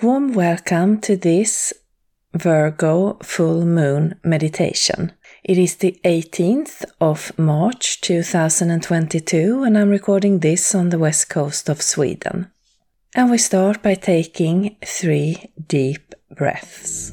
Warm welcome to this Virgo full moon meditation. It is the 18th of March 2022, and I'm recording this on the west coast of Sweden. And we start by taking three deep breaths.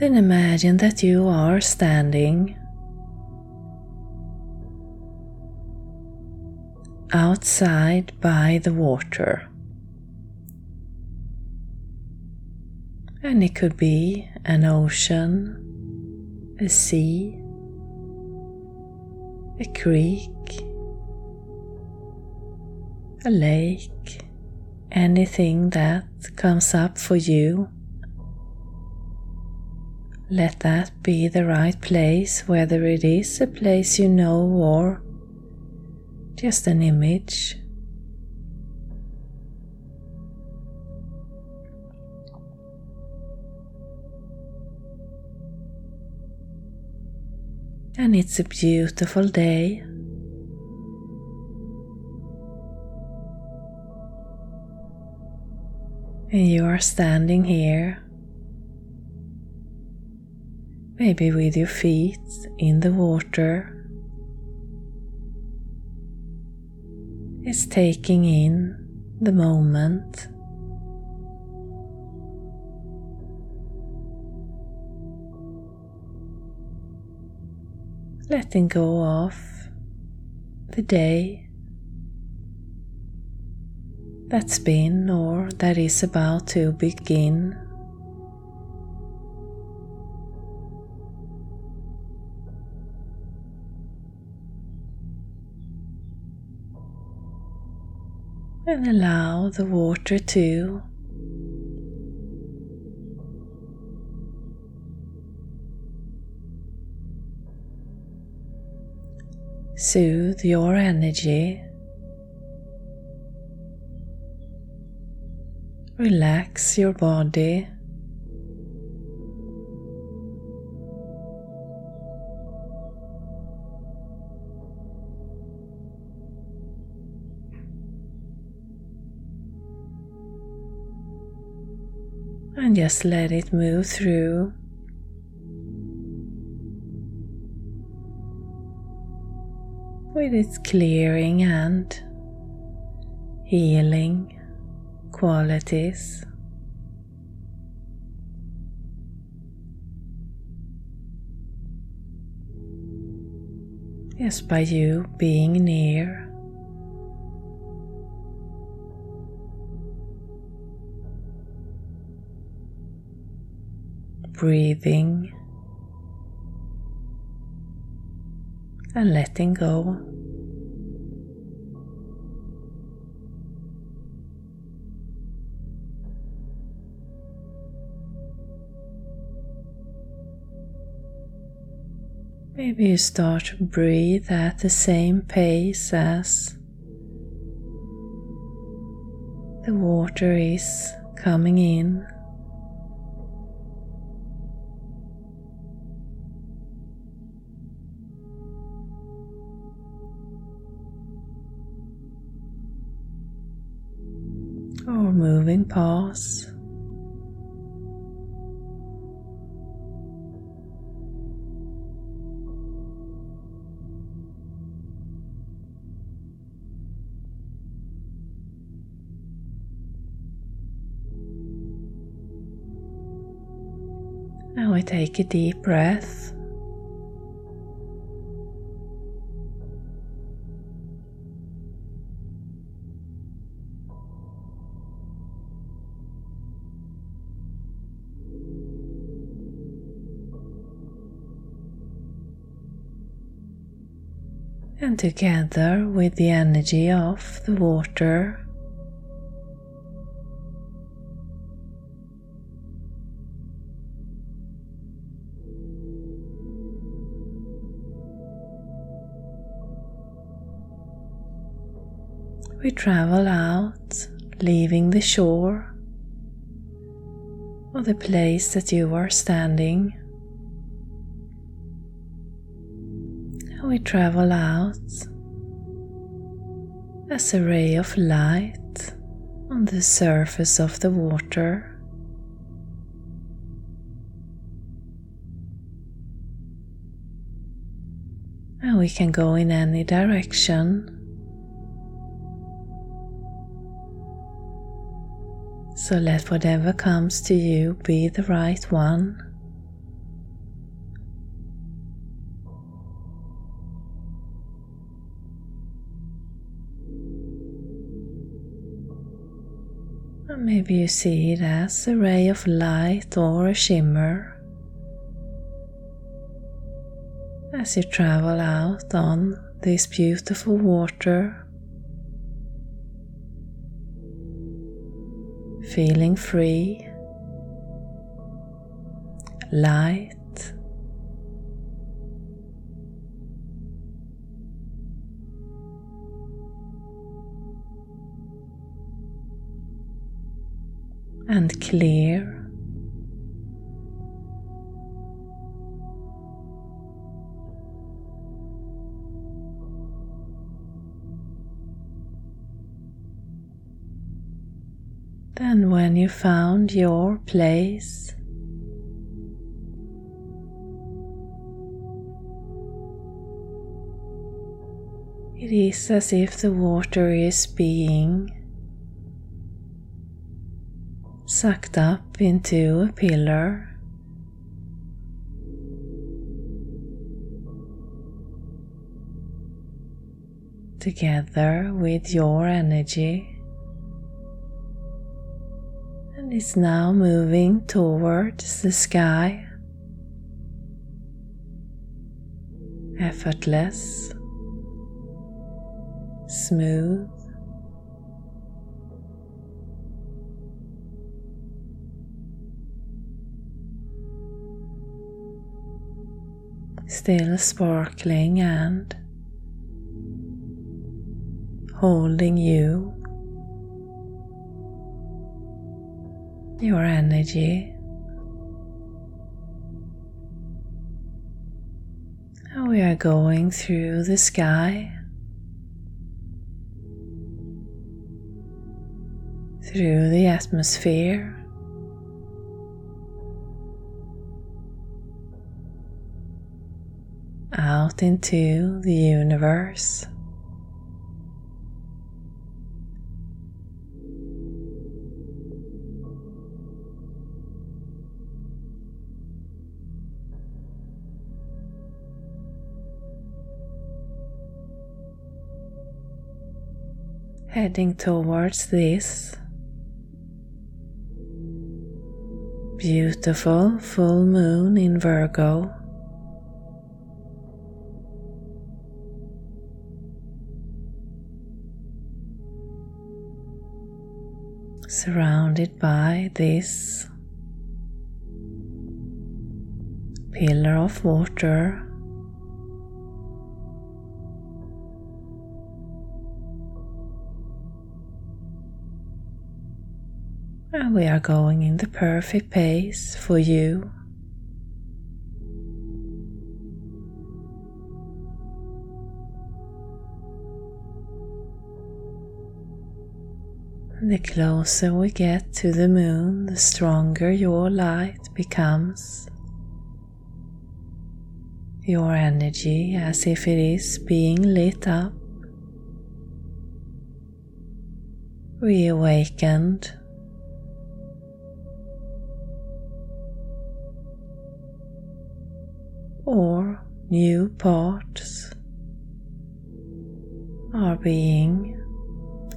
Then imagine that you are standing outside by the water. And it could be an ocean, a sea, a creek, a lake, anything that comes up for you let that be the right place, whether it is a place you know or just an image. And it's a beautiful day. And you are standing here maybe with your feet in the water. Is taking in the moment. Letting go of the day that's been or that is about to begin. And allow the water to soothe your energy. Relax your body. Just let it move through. With its clearing and healing qualities. Just by you being near. Breathing and letting go. Maybe you start to breathe at the same pace as the water is coming in. Or moving past Now we take a deep breath. Together with the energy of the water, we travel out, leaving the shore or the place that you are standing. We travel out as a ray of light on the surface of the water. And we can go in any direction So let whatever comes to you be the right one. Maybe you see it as a ray of light or a shimmer as you travel out on this beautiful water. feeling free, light. And clear. Then, when you found your place, it is as if the water is being sucked up into a pillar. Together with your energy. and is now moving towards the sky. Effortless, smooth. Still sparkling and holding you your energy. Now we are going through the sky, through the atmosphere. into the universe. Heading towards this beautiful full moon in Virgo. By this pillar of water. And we are going in the perfect pace for you. The closer we get to the moon, the stronger your light becomes. Your energy as if it is being lit up, reawakened. or new parts are being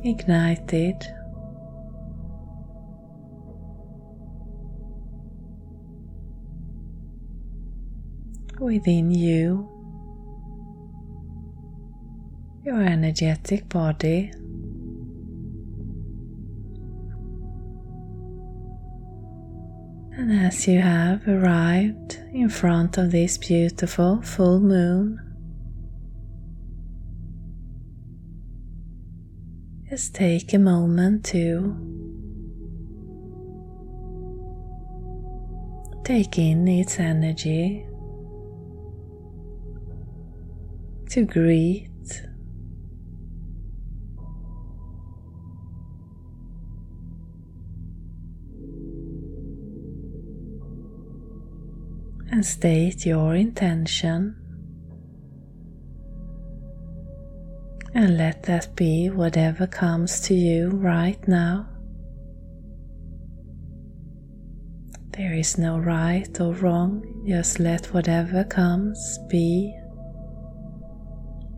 ignited. Within you, your energetic body. And as you have arrived in front of this beautiful full moon, just take a moment to take in its energy, to greet and state your intention. And let that be whatever comes to you right now. There is no right or wrong, just let whatever comes be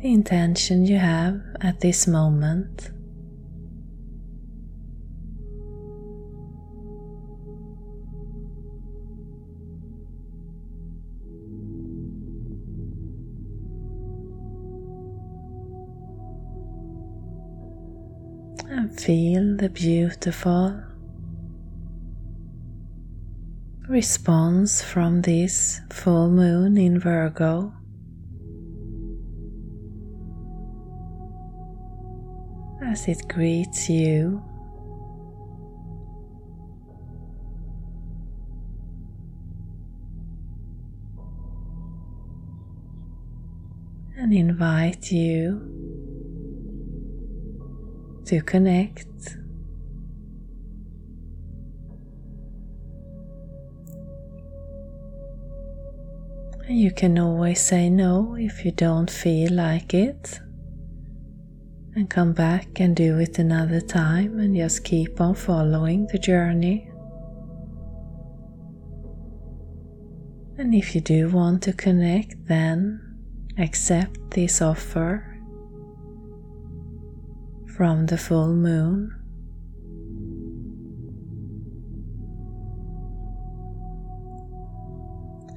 the intention you have at this moment. and feel the beautiful response from this full moon in Virgo. As it greets you, and invite you to connect. You can always say no if you don't feel like it, and come back and do it another time and just keep on following the journey. And if you do want to connect, then accept this offer from the full moon.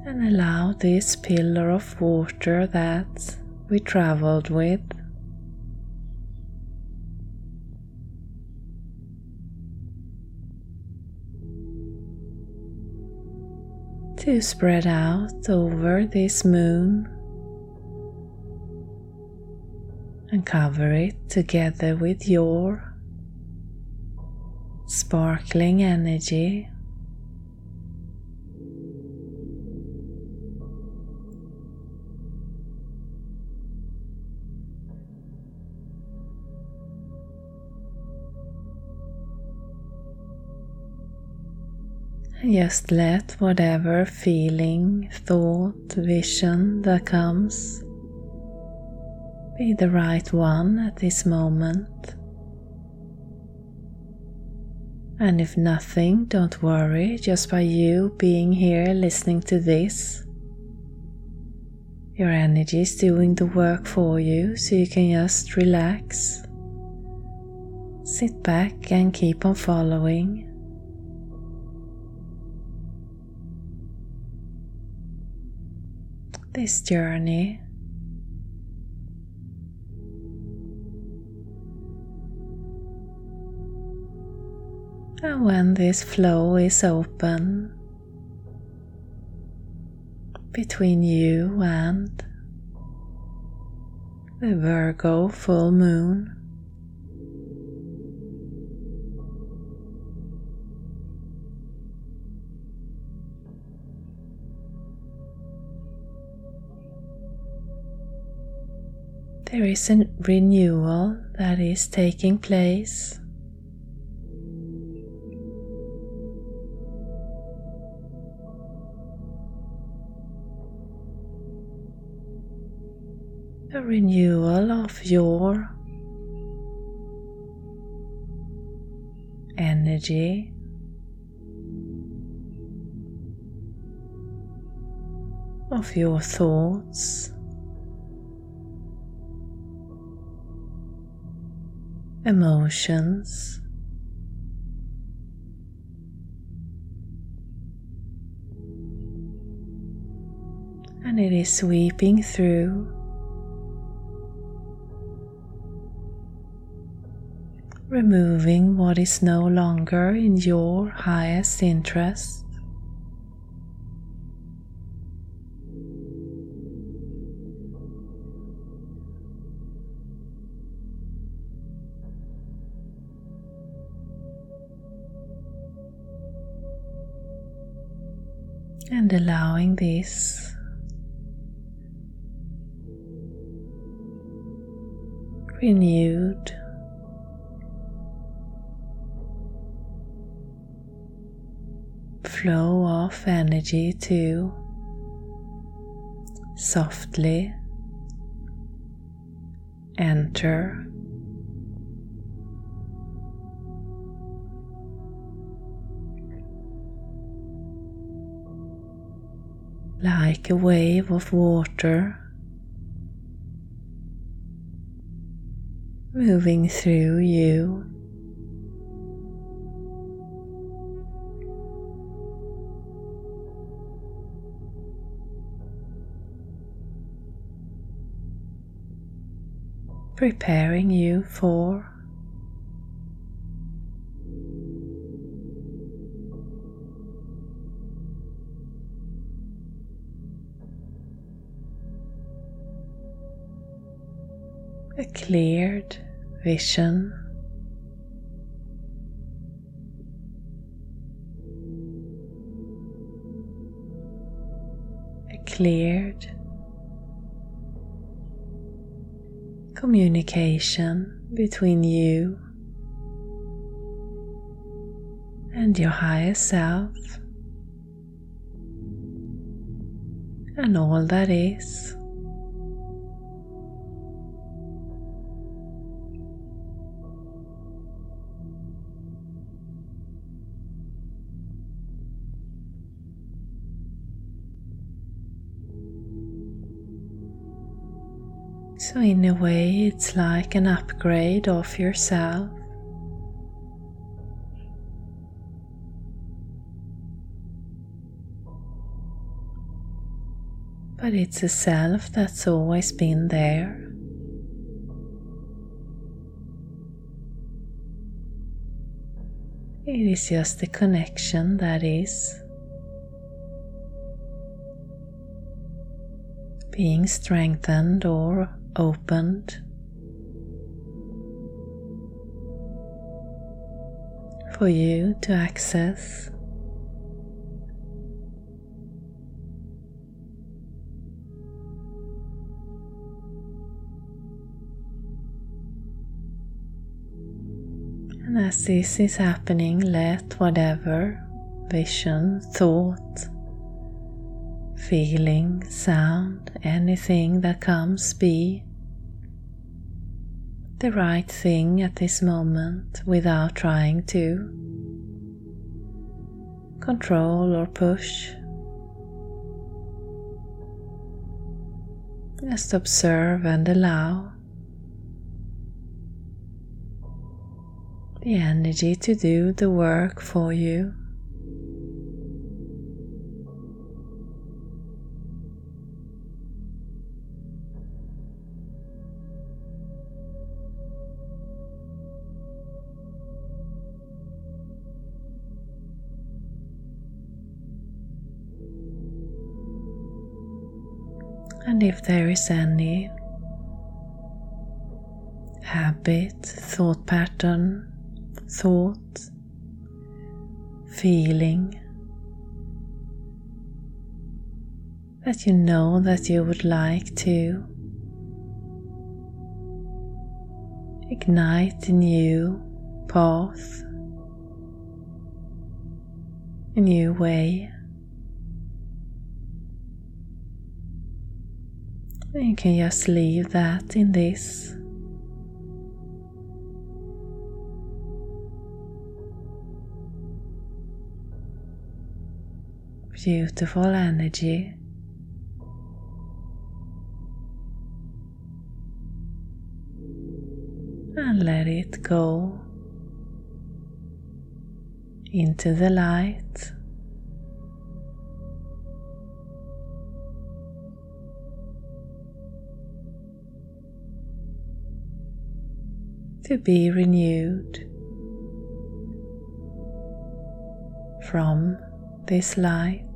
And allow this pillar of water that we traveled with to spread out over this moon and cover it together with your sparkling energy. Just let whatever feeling, thought, vision that comes be the right one at this moment. And if nothing, don't worry, just by you being here listening to this, your energy is doing the work for you, so you can just relax Sit back and keep on following. This journey? And when this flow is open between you and the Virgo full moon, there is a renewal that is taking place. a renewal of your energy. Of your thoughts, emotions, and it is sweeping through removing what is no longer in your highest interest. And allowing this renewed flow of energy to softly enter like a wave of water moving through you. preparing you for a cleared vision. A cleared communication between you and your higher self and all that is. So, in a way, it's like an upgrade of yourself. But it's a self that's always been there. It is just a connection that is being strengthened or opened for you to access. And as this is happening, let whatever vision, thought, feeling, sound, anything that comes be the right thing at this moment without trying to control or push. Just observe and allow the energy to do the work for you. And if there is any habit, thought pattern, thought, feeling that you know that you would like to ignite a new path, a new way. You can just leave that in this. Beautiful energy. And let it go into the light. To be renewed from this light.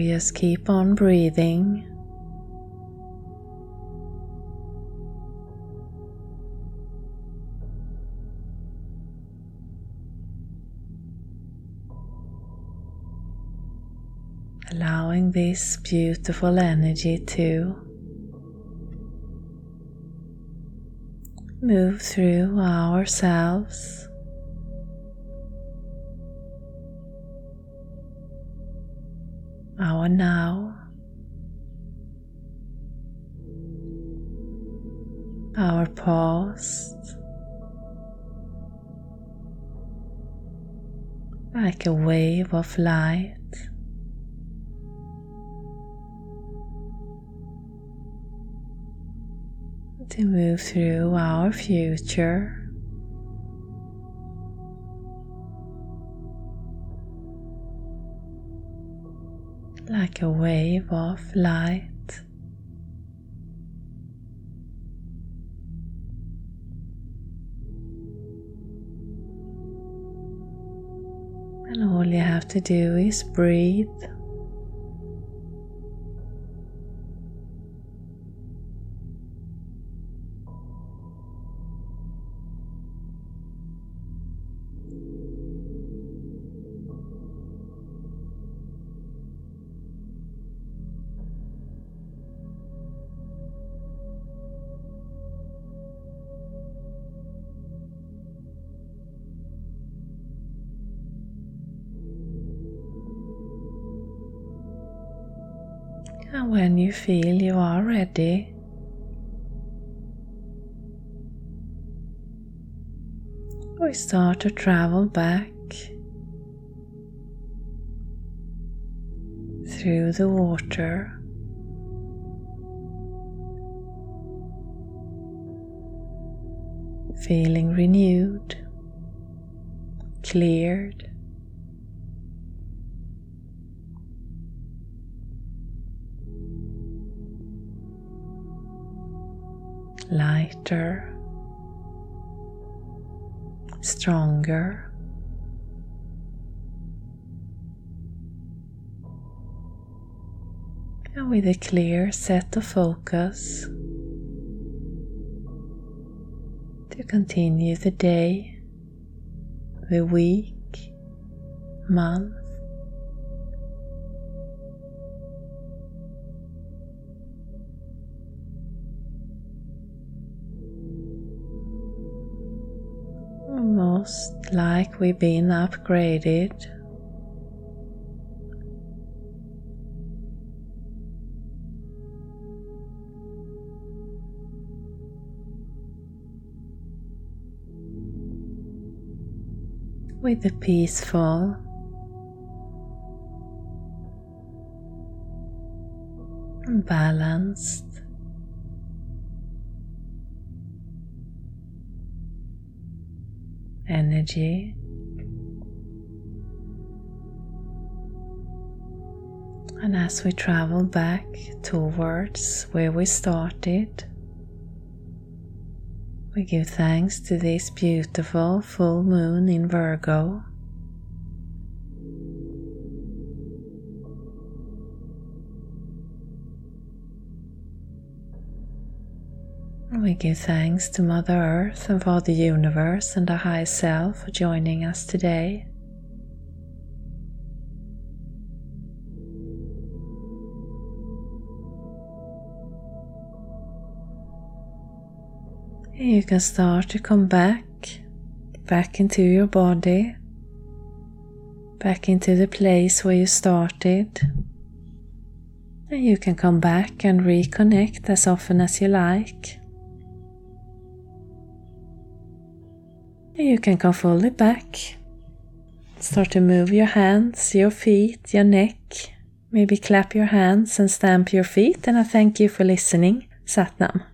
We just keep on breathing. Allowing this beautiful energy to move through ourselves. Our now, our past, like a wave of light. To move through our future. Like a wave of light. And all you have to do is breathe. And when you feel you are ready, we start to travel back through the water. Feeling renewed, cleared, lighter, stronger. And with a clear set of focus to continue the day, the week, month, like we've been upgraded. With the peaceful and balanced energy. And as we travel back towards where we started, we give thanks to this beautiful full moon in Virgo. Give thanks to Mother Earth and Father Universe and the High Self for joining us today. You can start to come back, back into your body, back into the place where you started. And you can come back and reconnect as often as you like. You can come fully back. Start to move your hands, your feet, your neck. Maybe clap your hands and stamp your feet. And I thank you for listening. Satnam.